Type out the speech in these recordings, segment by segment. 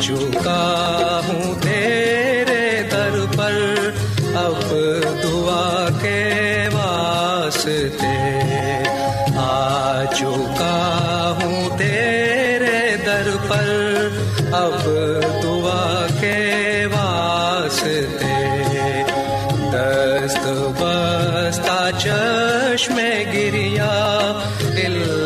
چکا ہوں تیرے در پر۔ اب دعا کے واسطے آ چکا ہوں تیرے در پر۔ اب دعا کے واسطے دست بستا چشم گریا۔ التجا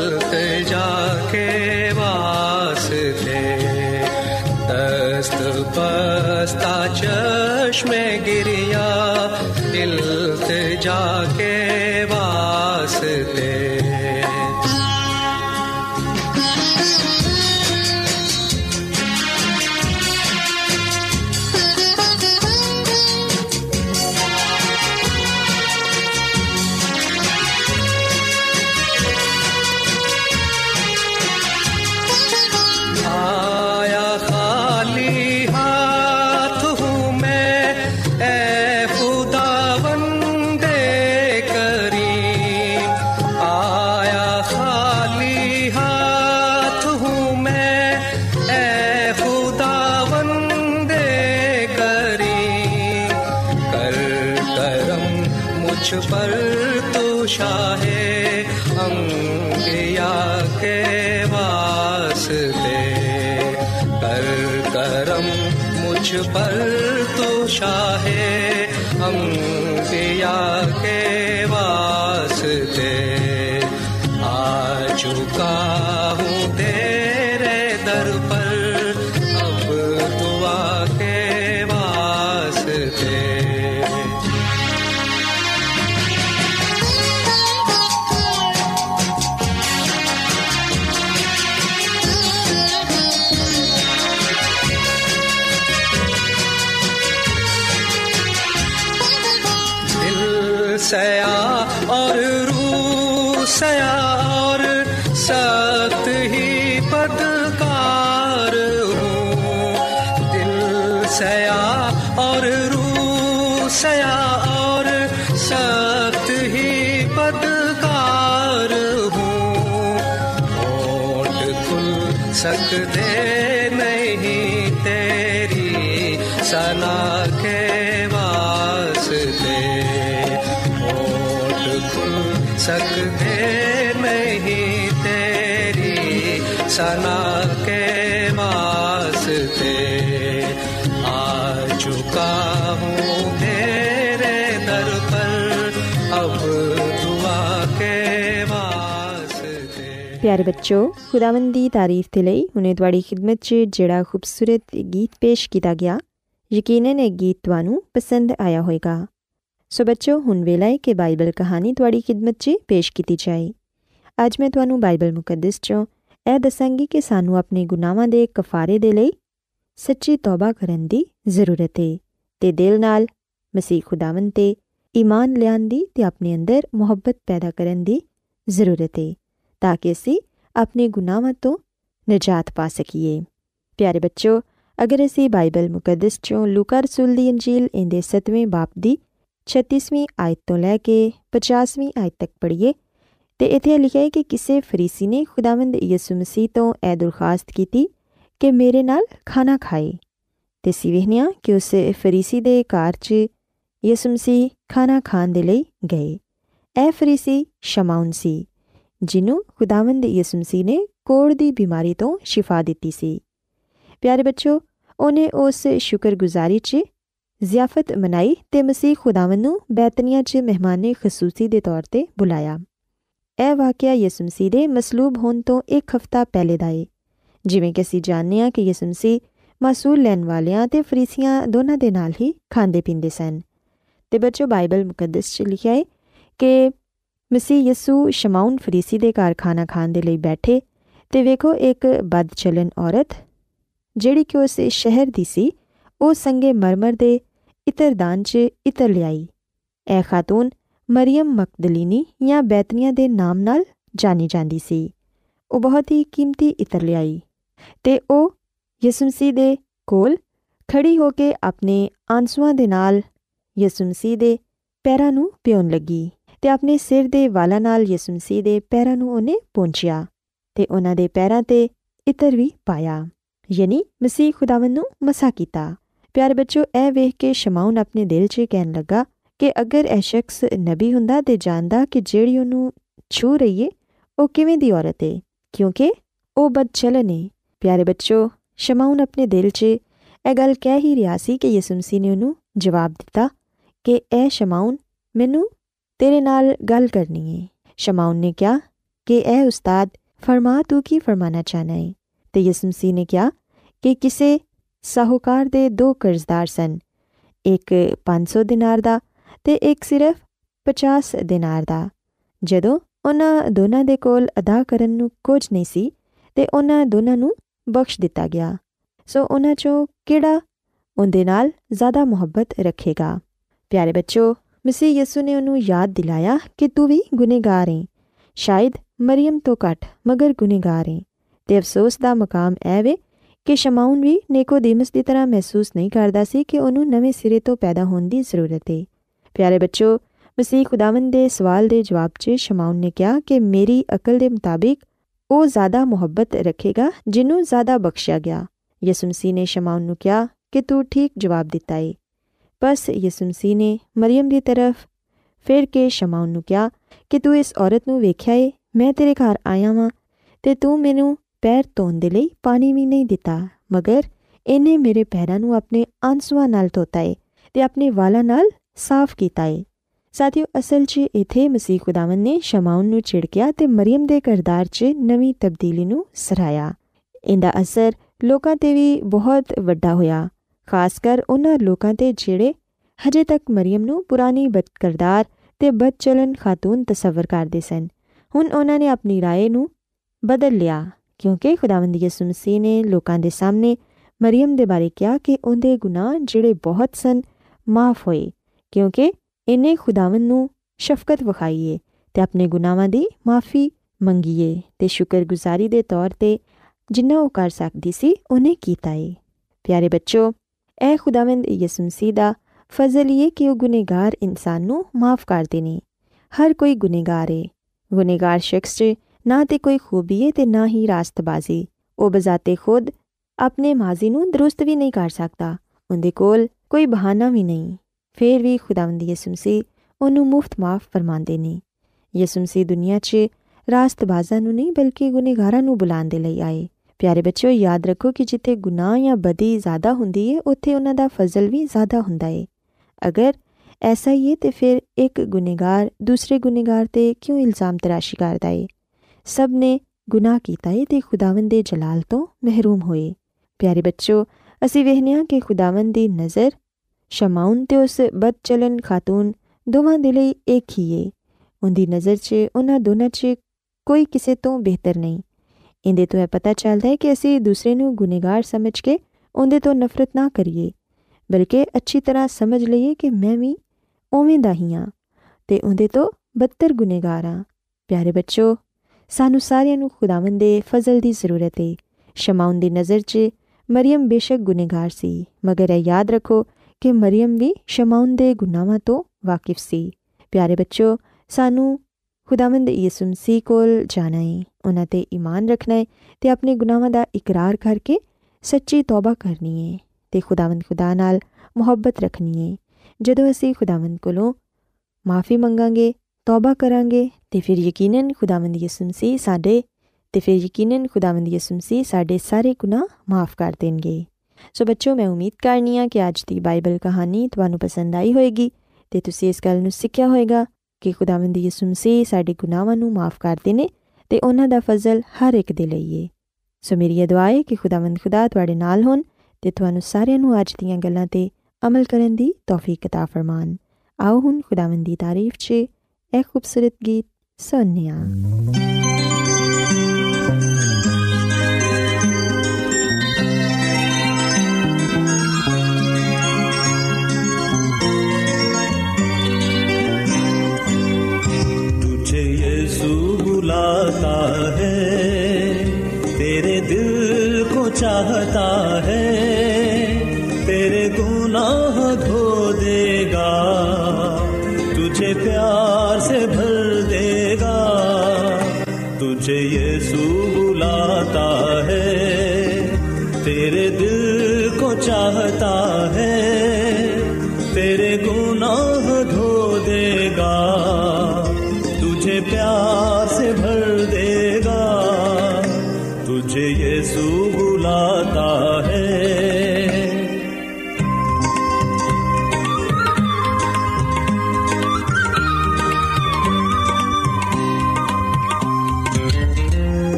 پر تو تیری سنا کے سیا اور سات ہی پتکار ہوں۔ دل سیا اور رو سیا اور سات ہی پتکار ہوں۔ اوٹ کھل سکتے نہیں تیری سنا کے سکتے تیری سنا کے واسطے آ چکا ہوں تیرے در پر اب دعا کے واسطے۔ پیارے بچوں، خداوندی تعریف دے لئی ہنے تواڈی خدمت چ جڑا خوبصورت گیت پیش کیتا گیا، یقیناً یہ گیت تانوں پسند آیا ہوئے گا۔ سو بچوں، ہن ویلا ہے کہ بائبل کہانی تواڈی خدمت چ پیش کیتی جائے۔ اج میں تانوں بائبل مقدس چوں اے دساں گی کہ سانوں اپنے گناہاں دے کفارے دے لئی سچی توبہ کرن دی ضرورت ہے تے دل نال مسیح خداوند تے ایمان لیان دی تے اپنے اندر محبت پیدا کرن دی ضرورت ہے تاکہ اسی اپنے گناہاں تو نجات پا سکیے پیارے بچوں ਅਗਰ ਅਸੀਂ ਬਾਈਬਲ ਮੁਕੱਦਸ ਚੋਂ ਲੂਕਾ ਰਸੂਲ ਦੀ ਇੰਜੀਲ ਇਹਦੇ 7ਵੇਂ ਬਾਪ ਦੀ 36ਵੀਂ ਆਇਤ ਤੋਂ ਲੈ ਕੇ 50ਵੀਂ ਆਇਤ ਤੱਕ ਪੜ੍ਹੀਏ تو اتنے لکھا ہے کہ کسی فریسی نے خداوند یسومسیح تو یہ درخواست کی کہ میرے نال کھانا کھائے۔ تو سی وہیا کہ اس فریسی کے کارچ یسمسیح کھانا کھان د لیے گئے۔ یہ فریسی شماؤن سی جنوں خداوند یسمسیح نے کوڑ کی بیماری تو شفا دیتی سی۔ پیارے بچوں اس شکر گزاری ضیافت منائی تو مسیح خداوت نیتنیا چ مہمانی خصوصی کے طور پہ بلایا۔ یہ واقعہ یسمسی دے مسلوب ہونے تو ایک ہفتہ پہلے دا جی کہ اِسی جانے ہاں کہ یسومسی ماسو لین والیا فریسیاں دونوں کے نال ہی کھانے پیندے سن۔ تو بچوں بائبل مقدس چ لکھا ہے کہ مسیح یسو شما فریسی کھانا کھانے بیٹھے تو ویخو ایک بد چلن عورت جہی کہ اس شہر کی سی وہ سنگے مرمر کے اتردان سے اتر لیا یہ خاتون مریئم مقدلینی یا بےتنیاں نام نال جانی جاتی سی وہ بہت ہی قیمتی اطرائی وہ یسمسی کے کول کھڑی ہو کے اپنے آنسواں یسمسی کے پیروں پیو لگی اپنے سر کے والاں یسمسی پیروں پہنچیا تو انہوں کے پیروں سے اطرو پایا یعنی مسیح خداون مسا کیا پیار بچو یہ ویک کے شماؤن اپنے دل چ کہ اگر یہ شخص نبی ہوں تو جاندہ کہ جہی وہ چھو رہی ہے وہ کبھی عورت ہے کیوںکہ وہ بد چلنے پیارے بچوں شماؤن اپنے دل چل کہہ ہی رہا سسمسی نے وہ دے شماؤن مینوں تیرے گل کرنی ہے شماؤن نے کیا کہ یہ استاد فرما ت فرمانا چاہنا ہے تو یسمسی نے کیا کہ کسی ساہوکار کے دو کرزدار سن ایک پانچ سو دنار تو ایک صرف پچاس دنار دوں انہوں دونوں کے کول ادا کرنے کچھ نہیں سی تو انہوں نے دونوں بخش دیا سو ان چڑا اندھے نال زیادہ محبت رکھے گا پیارے بچوں مسی یسو نے انہوں یاد دلایا کہ توں بھی گنہگار ہے شاید مریئم تو کٹھ مگر گنےگار ہے تو افسوس کا مقام ای کہ شماؤن بھی نیکو دیمس کی طرح محسوس نہیں کرتا کہ انہوں نویں سرے تو پیدا ہونے کی ضرورت ہے پیارے بچوں مسیح خداون کے سوال کے جواب سے شماؤن نے کہا کہ میری عقل کے مطابق وہ زیادہ محبت رکھے گا جنہوں زیادہ بخشیا گیا یسمسی نے شماؤن کیا کہ تو ٹھیک جواب دتا ہے بس یسمسی نے مریم کی طرف پھر کے شماؤن نے کہا کہ تو اس عورت نو ویکھیا ہے میں تیرے گھر آیا وا تو تینوں پیر تو نہیں دگر مگر انہیں میرے پیروں اپنے آنسواں نال دھوتا ہے اپنے والا نال ਸਾਫ਼ ਕੀਤਾ ਏ ਸਾਥੀਓ ਅਸਲ 'ਚ ਇਥੇ ਮਸੀਹ ਖੁਦਾਵੰਦ ਨੇ ਸ਼ਮਾਉਨ ਨੂੰ ਛਿੜਕਿਆ ਤੇ ਮਰੀਮ ਦੇ ਕਰਦਾਰ 'ਚ ਨਵੀਂ ਤਬਦੀਲੀ ਨੂੰ ਸਰਾਇਆ ਇਹਦਾ ਅਸਰ ਲੋਕਾਂ ਤੇ ਵੀ ਬਹੁਤ ਵੱਡਾ ਹੋਇਆ ਖਾਸ ਕਰ ਉਹਨਾਂ ਲੋਕਾਂ ਤੇ ਜਿਹੜੇ ਹਜੇ ਤੱਕ ਮਰੀਮ ਨੂੰ ਪੁਰਾਣੀ ਬਦਕਰਦਾਰ ਤੇ ਬਦਚਲਨ ਖਾਤੂਨ ਤਸਵਰ ਕਰਦੇ ਸਨ ਹੁਣ ਉਹਨਾਂ ਨੇ ਆਪਣੀ رائے ਨੂੰ ਬਦਲ ਲਿਆ ਕਿਉਂਕਿ ਖੁਦਾਵੰਦ ਯਿਸੂ ਮਸੀਹ ਨੇ ਲੋਕਾਂ ਦੇ ਸਾਹਮਣੇ ਮਰੀਮ ਦੇ ਬਾਰੇ ਕਿਹਾ ਕਿ ਉਹਦੇ ਗੁਨਾਹ ਜਿਹੜੇ ਬਹੁਤ ਸਨ ਮਾਫ ਹੋਏ کیونکہ انہیں خداو ن شفقت وغائی ہے تو اپنے گناواں معافی منگیے تو شکر گزاری طور پہ جنہیں وہ کر سکتی سی انہیں کیتا پیارے بچوں یہ خداوند یسمسی دا فضل ہے کہ وہ گنےگار انسان معاف کرتے نہیں ہر کوئی گنہگار ہے گنہگار شخص نہ تو کوئی خوبی ہے نہ ہی راست بازی۔ وہ بذاتے خود اپنے ماضی کو درست بھی نہیں کر سکتا۔ اندر کول کوئی بہانا بھی نہیں۔ پھر بھی خداون یسومسی انہوں مفت معاف فرما نہیں یسونسی دنیا چاس بازاں نہیں بلکہ گنےگاروں بلاؤ دے آئے۔ پیارے بچوں یاد رکھو کہ جتنے گنا یا بدی زیادہ ہوں اتنے انہیں فضل بھی زیادہ ہوں اگر ایسا ہی ہے تو پھر ایک گنےگار دوسرے گنےگار سے کیوں الزام تراشی کرتا ہے؟ سب نے گناح کیا ہے خداون کے جلال تو محروم ہوئے۔ پیارے بچوں اِسی وا کہ خداون کی نظر ਸ਼ਮਾਉਨ ਤੇ ਉਸ ਬਦਚਲਨ ਖਾਤੂਨ ਦੋਵਾਂ ਦੇ ਲਈ ਇੱਕ ਹੀ ਏ ਉਹਦੀ ਨਜ਼ਰ 'ਚ ਉਹਨਾਂ ਦੋਨਾਂ 'ਚ ਕੋਈ ਕਿਸੇ ਤੋਂ ਬਿਹਤਰ ਨਹੀਂ ਇਹਦੇ ਤੋਂ ਇਹ ਪਤਾ ਚੱਲਦਾ ਹੈ ਕਿ ਅਸੀਂ ਦੂਸਰੇ ਨੂੰ ਗੁਨੇਗਾਰ ਸਮਝ ਕੇ ਉਹਦੇ ਤੋਂ ਨਫ਼ਰਤ ਨਾ ਕਰੀਏ ਬਲਕਿ ਅੱਛੀ ਤਰ੍ਹਾਂ ਸਮਝ ਲਈਏ ਕਿ ਮੈਂ ਵੀ ਉਵੇਂ ਦਾ ਹੀ ਹਾਂ ਤੇ ਉਹਦੇ ਤੋਂ ਬੱਤਰ ਗੁਨੇਗਾਰ ਹਾਂ ਪਿਆਰੇ ਬੱਚੋ ਸਾਨੂੰ ਸਾਰਿਆਂ ਨੂੰ ਖੁਦਾਵੰਦ ਦੇ ਫਜ਼ਲ ਦੀ ਜ਼ਰੂਰਤ ਹੈ ਸ਼ਮਾਉਨ ਦੀ ਨਜ਼ਰ 'ਚ مریم بے شک گنےگار سی مگر اے یاد رکھو کہ مریم بھی شماؤن دے گناواں تو واقف سی۔ پیارے بچوں، سانو خداوند یسو مسیح کول جانا ہے، انہاں تے ایمان رکھنا ہے تے اپنے گناواں دا اقرار کر کے سچی توبہ کرنی ہے تے خداوند خدا نال محبت رکھنی ہے۔ جدوں اسی خداوند کولوں معافی منگاں گے، توبہ کران گے تے پھر یقیناً خداوند یسوع مسیح ساڈے، تے پھر یقیناً خداوند یسوع مسیح ساڈے سارے گناہ سو بچوں، میں امید کرنی ہاں کہ اج دی بائبل کہانی تانوں پسند آئی ہوئے گی تے تسی اس گل نو سیکھیا ہوئے گا کہ خداوند یسوع مسیح ساڈے گناہاں نو معاف کردے نے تے انہاں دا فضل ہر ایک دے لئی سو میری یہ دعا ہے کہ خداوند خدا تواڈے نال ہون تے تانوں سارے اج دیاں گلاں تے عمل کرن دی توفیق عطا فرمان۔ آؤ ہن خداوند دی تعریف چ اے خوبصورت گیت سننے تجھے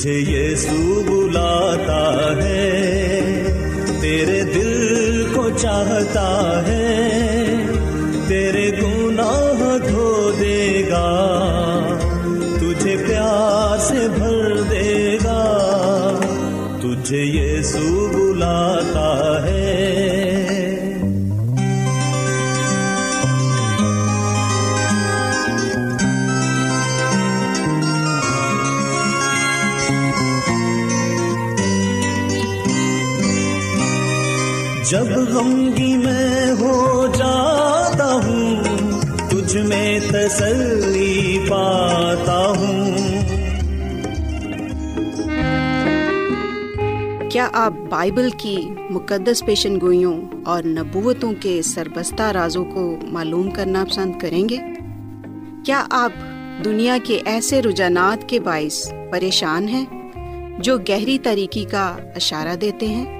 تجھے یسوع بلاتا ہے، تیرے دل کو چاہتا ہے، تیرے گناہ دھو دے گا، تجھے پیار سے بھر دے گا، تجھے یہ سو جب غمگی میں ہو جاتا ہوں، تجھ میں تسلی پاتا ہوں۔ کیا آپ بائبل کی مقدس پیشن گوئیوں اور نبوتوں کے سربستہ رازوں کو معلوم کرنا پسند کریں گے؟ کیا آپ دنیا کے ایسے رجحانات کے باعث پریشان ہیں جو گہری طریقے کا اشارہ دیتے ہیں؟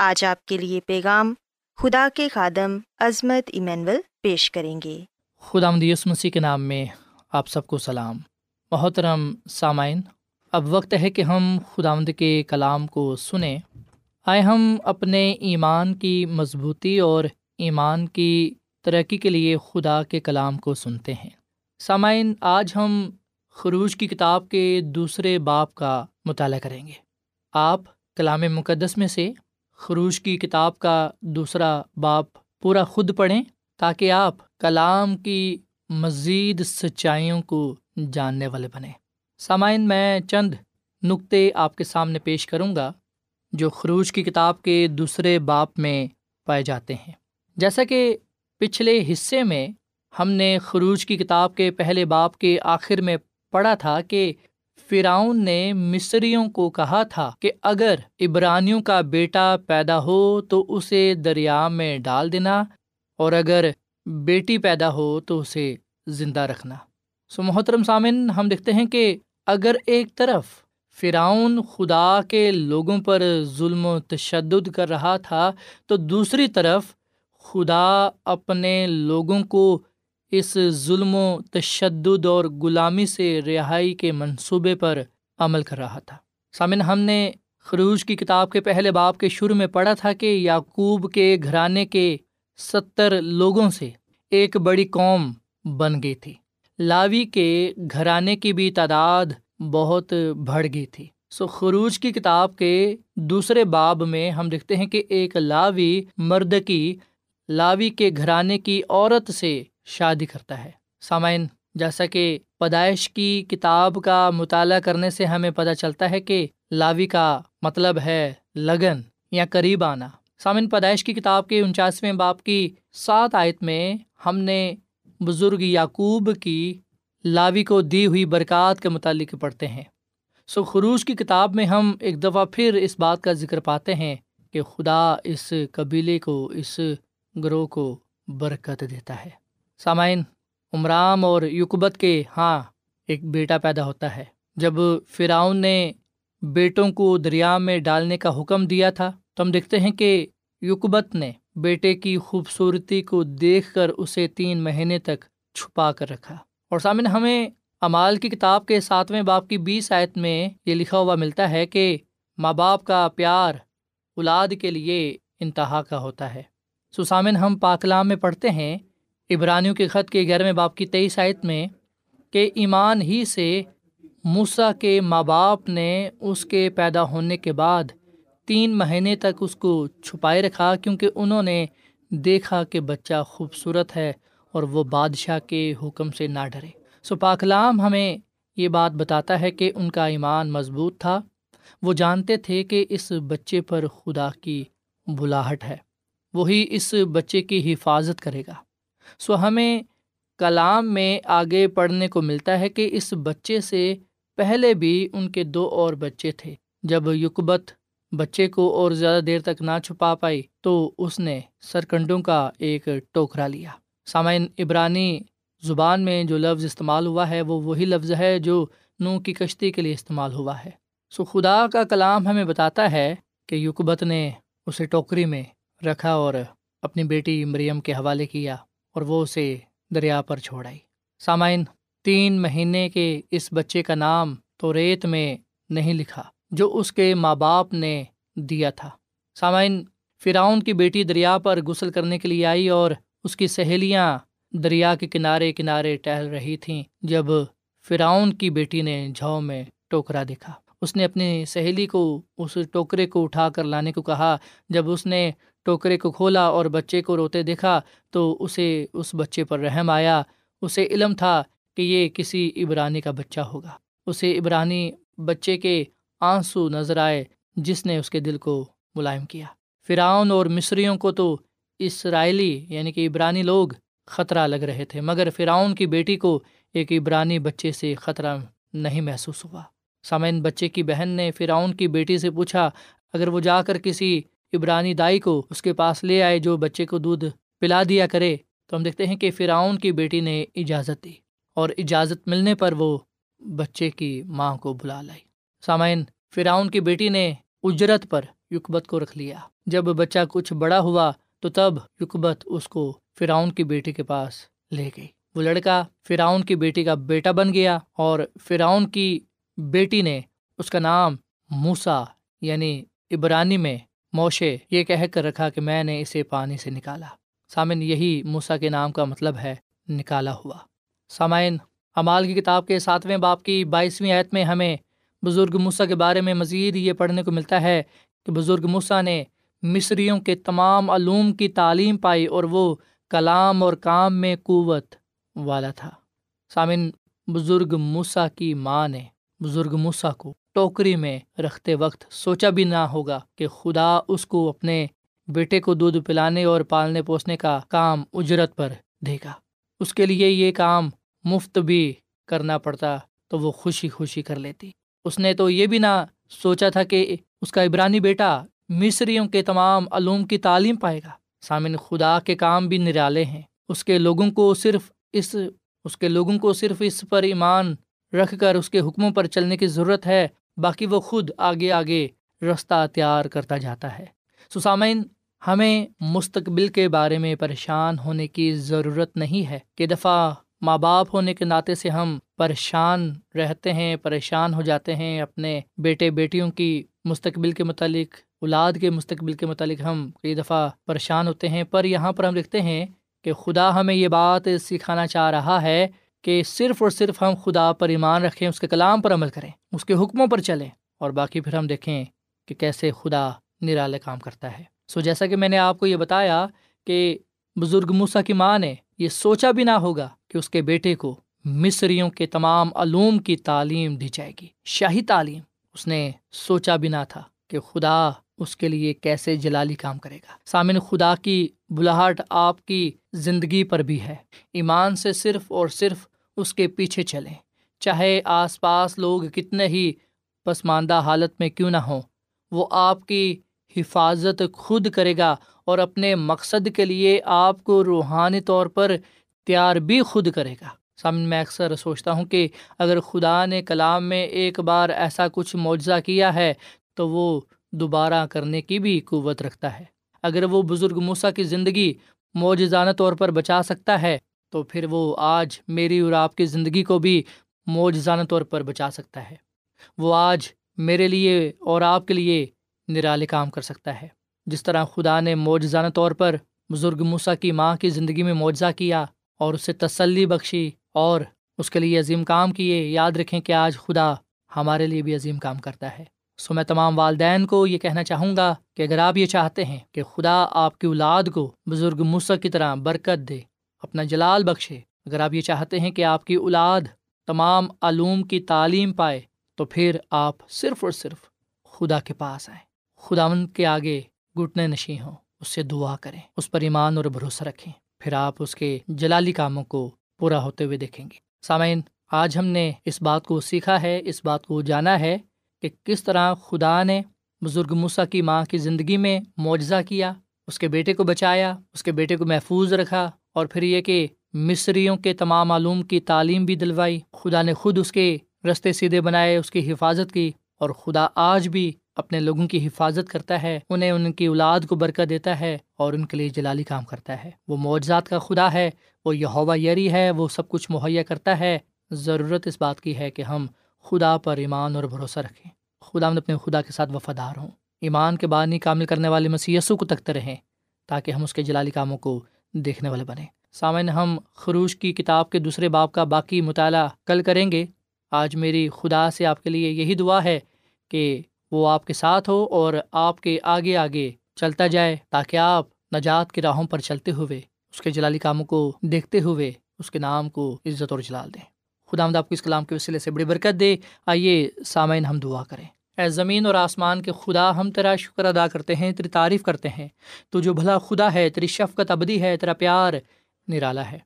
آج آپ کے لیے پیغام خدا کے خادم عظمت ایمینول پیش کریں گے۔ خدا مدیس مسیح کے نام میں آپ سب کو سلام۔ محترم سامعین، اب وقت ہے کہ ہم خداوند کے کلام کو سنیں۔ آئے ہم اپنے ایمان کی مضبوطی اور ایمان کی ترقی کے لیے خدا کے کلام کو سنتے ہیں۔ سامعین، آج ہم خروج کی کتاب کے دوسرے باپ کا مطالعہ کریں گے۔ آپ کلام مقدس میں سے خروج کی کتاب کا دوسرا باپ پورا خود پڑھیں تاکہ آپ کلام کی مزید سچائیوں کو جاننے والے بنیں۔ سامعین، میں چند نقطے آپ کے سامنے پیش کروں گا جو خروج کی کتاب کے دوسرے باپ میں پائے جاتے ہیں۔ جیسا کہ پچھلے حصے میں ہم نے خروج کی کتاب کے پہلے باپ کے آخر میں پڑھا تھا کہ فراؤن نے مصریوں کو کہا تھا کہ اگر ابرانیوں کا بیٹا پیدا ہو تو اسے دریا میں ڈال دینا اور اگر بیٹی پیدا ہو تو اسے زندہ رکھنا۔ سو محترم سامن ہم دیکھتے ہیں کہ اگر ایک طرف فراؤن خدا کے لوگوں پر ظلم و تشدد کر رہا تھا، تو دوسری طرف خدا اپنے لوگوں کو اس ظلم و تشدد اور غلامی سے رہائی کے منصوبے پر عمل کر رہا تھا۔ سامن ہم نے خروج کی کتاب کے پہلے باپ کے شروع میں پڑھا تھا کہ یعقوب کے گھرانے کے ستر لوگوں سے ایک بڑی قوم بن گئی تھی۔ لاوی کے گھرانے کی بھی تعداد بہت بڑھ گئی تھی۔ سو خروج کی کتاب کے دوسرے باب میں ہم دیکھتے ہیں کہ ایک لاوی مرد کی، لاوی کے گھرانے کی عورت سے شادی کرتا ہے۔ سامعین، جیسا کہ پیدائش کی کتاب کا مطالعہ کرنے سے ہمیں پتہ چلتا ہے کہ لاوی کا مطلب ہے لگن یا قریب آنا۔ سامن پیدائش کی کتاب کے انچاسویں باپ کی سات آیت میں ہم نے بزرگ یعقوب کی لاوی کو دی ہوئی برکات کے متعلق پڑھتے ہیں۔ سو خروج کی کتاب میں ہم ایک دفعہ پھر اس بات کا ذکر پاتے ہیں کہ خدا اس قبیلے کو، اس گروہ کو برکت دیتا ہے۔ سامعین عمرام اور یقبت کے ہاں ایک بیٹا پیدا ہوتا ہے۔ جب فراؤن نے بیٹوں کو دریا میں ڈالنے کا حکم دیا تھا، تو ہم دیکھتے ہیں کہ یقبت نے بیٹے کی خوبصورتی کو دیکھ کر اسے تین مہینے تک چھپا کر رکھا۔ اور سامن ہمیں امال کی کتاب کے ساتویں باپ کی بیس آیت میں یہ لکھا ہوا ملتا ہے کہ ماں باپ کا پیار اولاد کے لیے انتہا کا ہوتا ہے۔ سسامن ہم پاکلام میں پڑھتے ہیں ابرانیوں کے خط کے گیارہویں باپ کی تیئیس آیت میں کہ ایمان ہی سے موسا کے ماں باپ نے اس کے پیدا ہونے کے بعد تین مہینے تک اس کو چھپائے رکھا کیونکہ انہوں نے دیکھا کہ بچہ خوبصورت ہے اور وہ بادشاہ کے حکم سے نہ ڈرے۔ سو پاکلام ہمیں یہ بات بتاتا ہے کہ ان کا ایمان مضبوط تھا۔ وہ جانتے تھے کہ اس بچے پر خدا کی بلاہٹ ہے۔ وہی اس بچے کی حفاظت کرے گا۔ سو ہمیں کلام میں آگے پڑھنے کو ملتا ہے کہ اس بچے سے پہلے بھی ان کے دو اور بچے تھے۔ جب یقبت بچے کو اور زیادہ دیر تک نہ چھپا پائی تو اس نے سرکنڈوں کا ایک ٹوکرا لیا۔ سامعین، عبرانی زبان میں جو لفظ استعمال ہوا ہے وہ وہی لفظ ہے جو نو کی کشتی کے لیے استعمال ہوا ہے۔ سو خدا کا کلام ہمیں بتاتا ہے کہ یقبت نے اسے ٹوکری میں رکھا اور اپنی بیٹی مریم کے حوالے کیا۔ اور وہ اسے دریا پر چھوڑ آئی۔ سامعین، تین مہینے کے اس بچے کا نام تو ریت میں نہیں لکھا جو اس کے ماں باپ نے دیا تھا۔ سامعین، فراؤن کی بیٹی دریا پر غسل کرنے کے لیے آئی اور اس کی سہیلیاں دریا کے کنارے کنارے ٹہل رہی تھیں جب فراؤن کی بیٹی نے جھاؤ میں ٹوکرا دیکھا۔ اس نے اپنی سہیلی کو، اس ٹوکرے کو اٹھا کر لانے کو کہا جب اس نے ٹوکرے کو کھولا اور بچے کو روتے دیکھا تو اسے اس بچے پر رحم آیا۔ اسے علم تھا کہ یہ کسی عبرانی کا بچہ ہوگا۔ اسے عبرانی بچے کے آنسو نظر آئے جس نے اس کے دل کو ملائم کیا۔ فراؤن اور مصریوں کو تو اسرائیلی یعنی کہ عبرانی لوگ خطرہ لگ رہے تھے، مگر فراؤن کی بیٹی کو ایک عبرانی بچے سے خطرہ نہیں محسوس ہوا۔ سامعین، بچے کی بہن نے فرعون کی بیٹی سے پوچھا، اگر وہ جا کر کسی عبرانی دائی کو اس کے پاس لے آئے جو بچے کو دودھ پلا دیا کرے، تو ہم دیکھتے ہیں کہ فرعون کی بیٹی نے اجازت دی اور اجازت ملنے پر وہ بچے کی ماں کو بلا لائی۔ سامعین، فرعون کی بیٹی نے اجرت پر یقبت کو رکھ لیا۔ جب بچہ کچھ بڑا ہوا تو تب یقبت اس کو فرعون کی بیٹی کے پاس لے گئی۔ وہ لڑکا فرعون کی بیٹی کا بیٹا بن گیا اور فرعون کی بیٹی نے اس کا نام موسا یعنی عبرانی میں موشے، یہ کہہ کر رکھا کہ میں نے اسے پانی سے نکالا۔ سامن، یہی موسا کے نام کا مطلب ہے، نکالا ہوا۔ سامعین، امال کی کتاب کے ساتویں باپ کی بائیسویں آیت میں ہمیں بزرگ موسا کے بارے میں مزید یہ پڑھنے کو ملتا ہے کہ بزرگ موسا نے مصریوں کے تمام علوم کی تعلیم پائی اور وہ کلام اور کام میں قوت والا تھا۔ سامن بزرگ موسا کی ماں نے، بزرگ موسا کو ٹوکری میں رکھتے وقت سوچا بھی نہ ہوگا کہ خدا اس کو اپنے بیٹے کو دودھ پلانے اور پالنے پوسنے کا کام اجرت پر دے گا۔ اس کے لیے یہ کام مفت بھی کرنا پڑتا تو وہ خوشی خوشی کر لیتی۔ اس نے تو یہ بھی نہ سوچا تھا کہ اس کا عبرانی بیٹا مصریوں کے تمام علوم کی تعلیم پائے گا۔ سامن خدا کے کام بھی نرالے ہیں۔ اس کے لوگوں کو صرف اس اس کے لوگوں کو صرف اس پر ایمان رکھ کر اس کے حکموں پر چلنے کی ضرورت ہے۔ باقی وہ خود آگے آگے رستہ تیار کرتا جاتا ہے۔ سسامین، ہمیں مستقبل کے بارے میں پریشان ہونے کی ضرورت نہیں ہے۔ کہ دفعہ ماں باپ ہونے کے ناطے سے ہم پریشان رہتے ہیں، پریشان ہو جاتے ہیں، اپنے بیٹے بیٹیوں کی مستقبل کے متعلق، اولاد کے مستقبل کے متعلق ہم کئی دفعہ پریشان ہوتے ہیں۔ پر یہاں پر ہم لکھتے ہیں کہ خدا ہمیں یہ بات سکھانا چاہ رہا ہے کہ صرف اور صرف ہم خدا پر ایمان رکھیں، اس کے کلام پر عمل کریں، اس کے حکموں پر چلیں، اور باقی پھر ہم دیکھیں کہ کیسے خدا نرالے کام کرتا ہے۔ سو جیسا کہ میں نے آپ کو یہ بتایا کہ بزرگ موسا کی ماں نے یہ سوچا بھی نہ ہوگا کہ اس کے بیٹے کو مصریوں کے تمام علوم کی تعلیم دی جائے گی، شاہی تعلیم۔ اس نے سوچا بھی نہ تھا کہ خدا اس کے لیے کیسے جلالی کام کرے گا۔ سامن خدا کی بلاہٹ آپ کی زندگی پر بھی ہے۔ ایمان سے صرف اور صرف اس کے پیچھے چلیں۔ چاہے آس پاس لوگ کتنے ہی پسماندہ حالت میں کیوں نہ ہوں، وہ آپ کی حفاظت خود کرے گا اور اپنے مقصد کے لیے آپ کو روحانی طور پر تیار بھی خود کرے گا۔ سامن، میں اکثر سوچتا ہوں کہ اگر خدا نے کلام میں ایک بار ایسا کچھ معجزہ کیا ہے تو وہ دوبارہ کرنے کی بھی قوت رکھتا ہے۔ اگر وہ بزرگ موسا کی زندگی موجزانہ طور پر بچا سکتا ہے، تو پھر وہ آج میری اور آپ کی زندگی کو بھی موجزانہ طور پر بچا سکتا ہے۔ وہ آج میرے لیے اور آپ کے لیے نرالے کام کر سکتا ہے۔ جس طرح خدا نے موجزانہ طور پر بزرگ موسا کی ماں کی زندگی میں معجزہ کیا اور اسے تسلی بخشی اور اس کے لیے عظیم کام کیے، یاد رکھیں کہ آج خدا ہمارے لیے بھی عظیم کام کرتا ہے۔ سو میں تمام والدین کو یہ کہنا چاہوں گا کہ اگر آپ یہ چاہتے ہیں کہ خدا آپ کی اولاد کو بزرگ موسا کی طرح برکت دے، اپنا جلال بخشے، اگر آپ یہ چاہتے ہیں کہ آپ کی اولاد تمام علوم کی تعلیم پائے، تو پھر آپ صرف اور صرف خدا کے پاس آئیں۔ خدا کے آگے گھٹنے نشیں ہوں، اس سے دعا کریں، اس پر ایمان اور بھروسہ رکھیں، پھر آپ اس کے جلالی کاموں کو پورا ہوتے ہوئے دیکھیں گے۔ سامعین، آج ہم نے اس بات کو سیکھا ہے، اس بات کو جانا ہے کہ کس طرح خدا نے بزرگ موسیٰ کی ماں کی زندگی میں معجزہ کیا، اس کے بیٹے کو بچایا، اس کے بیٹے کو محفوظ رکھا، اور پھر یہ کہ مصریوں کے تمام معلوم کی تعلیم بھی دلوائی، خدا نے خود اس کے رستے سیدھے بنائے، اس کی حفاظت کی، اور خدا آج بھی اپنے لوگوں کی حفاظت کرتا ہے، انہیں ان کی اولاد کو برکت دیتا ہے، اور ان کے لیے جلالی کام کرتا ہے۔ وہ معجزات کا خدا ہے، وہ یہ یری ہے، وہ سب کچھ مہیا کرتا ہے۔ ضرورت اس بات کی ہے کہ ہم خدا پر ایمان اور بھروسہ رکھیں۔ خدا اپنے خدا کے ساتھ وفادار ہوں۔ ایمان کے بانی کامل کرنے والے مسیسوں کو تکتے رہیں تاکہ ہم اس کے جلالی کاموں کو دیکھنے والے بنیں۔ سامعین، ہم خروش کی کتاب کے دوسرے باپ کا باقی مطالعہ کل کریں گے۔ آج میری خدا سے آپ کے لیے یہی دعا ہے کہ وہ آپ کے ساتھ ہو اور آپ کے آگے آگے چلتا جائے تاکہ آپ نجات کی راہوں پر چلتے ہوئے، اس کے جلالی کاموں کو دیکھتے ہوئے، اس کے نام کو عزت اور جلال دیں۔ خدا آمد آپ کو اس کلام کے وسیلے سے بڑی برکت دے۔ آئیے سامعین ہم دعا کریں۔ اے زمین اور آسمان کے خدا، ہم تیرا شکر ادا کرتے ہیں، تیری تعریف کرتے ہیں۔ تو جو بھلا خدا ہے، تیری شفقت ابدی ہے، تیرا پیار نرالا ہے۔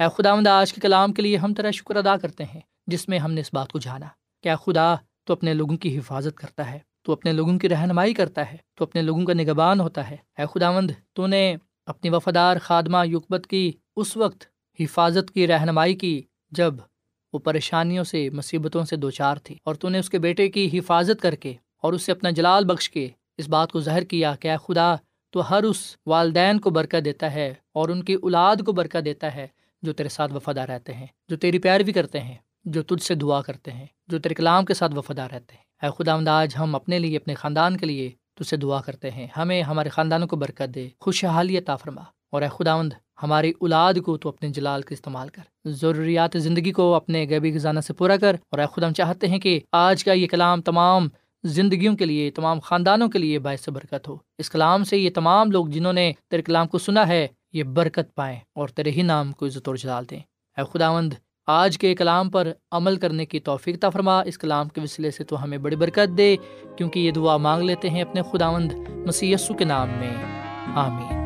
اے خدا آمد آج کے کلام کے لیے ہم تیرا شکر ادا کرتے ہیں، جس میں ہم نے اس بات کو جانا۔ کیا خدا، تو اپنے لوگوں کی حفاظت کرتا ہے، تو اپنے لوگوں کی رہنمائی کرتا ہے، تو اپنے لوگوں کا نگبان ہوتا ہے۔ اے خداوند، تو نے اپنی وفادار خادمہ یقبت کی اس وقت حفاظت کی، رہنمائی کی، جب وہ پریشانیوں سے، مصیبتوں سے دو چار تھی اور تو نے اس کے بیٹے کی حفاظت کر کے اور اسے اپنا جلال بخش کے اس بات کو ظاہر کیا کہ اے خدا، تو ہر اس والدین کو برکت دیتا ہے اور ان کی اولاد کو برکت دیتا ہے جو تیرے ساتھ وفادہ رہتے ہیں، جو تیری پیروی کرتے ہیں، جو تجھ سے دعا کرتے ہیں، جو تیرے کلام کے ساتھ وفادہ رہتے ہیں۔ اے خدا آج ہم اپنے لیے، اپنے خاندان کے لیے تجھ سے دعا کرتے ہیں۔ ہمیں، ہمارے خاندانوں کو برکت دے، خوشحالی فرما۔ اور اے خداوند ہماری اولاد کو تو اپنے جلال کا استعمال کر، ضروریات زندگی کو اپنے غیبی خزانہ سے پورا کر، اور اے خدا ہم چاہتے ہیں کہ آج کا یہ کلام تمام زندگیوں کے لیے، تمام خاندانوں کے لیے باعث برکت ہو۔ اس کلام سے یہ تمام لوگ جنہوں نے تیرے کلام کو سنا ہے، یہ برکت پائیں اور تیرے ہی نام کو عزت اور جلال دیں۔ اے خداوند، آج کے کلام پر عمل کرنے کی توفیق فرما۔ اس کلام کے وسیلے سے تو ہمیں بڑی برکت دے، کیونکہ یہ دعا مانگ لیتے ہیں اپنے خداوند مسی کے نام میں۔ آمین۔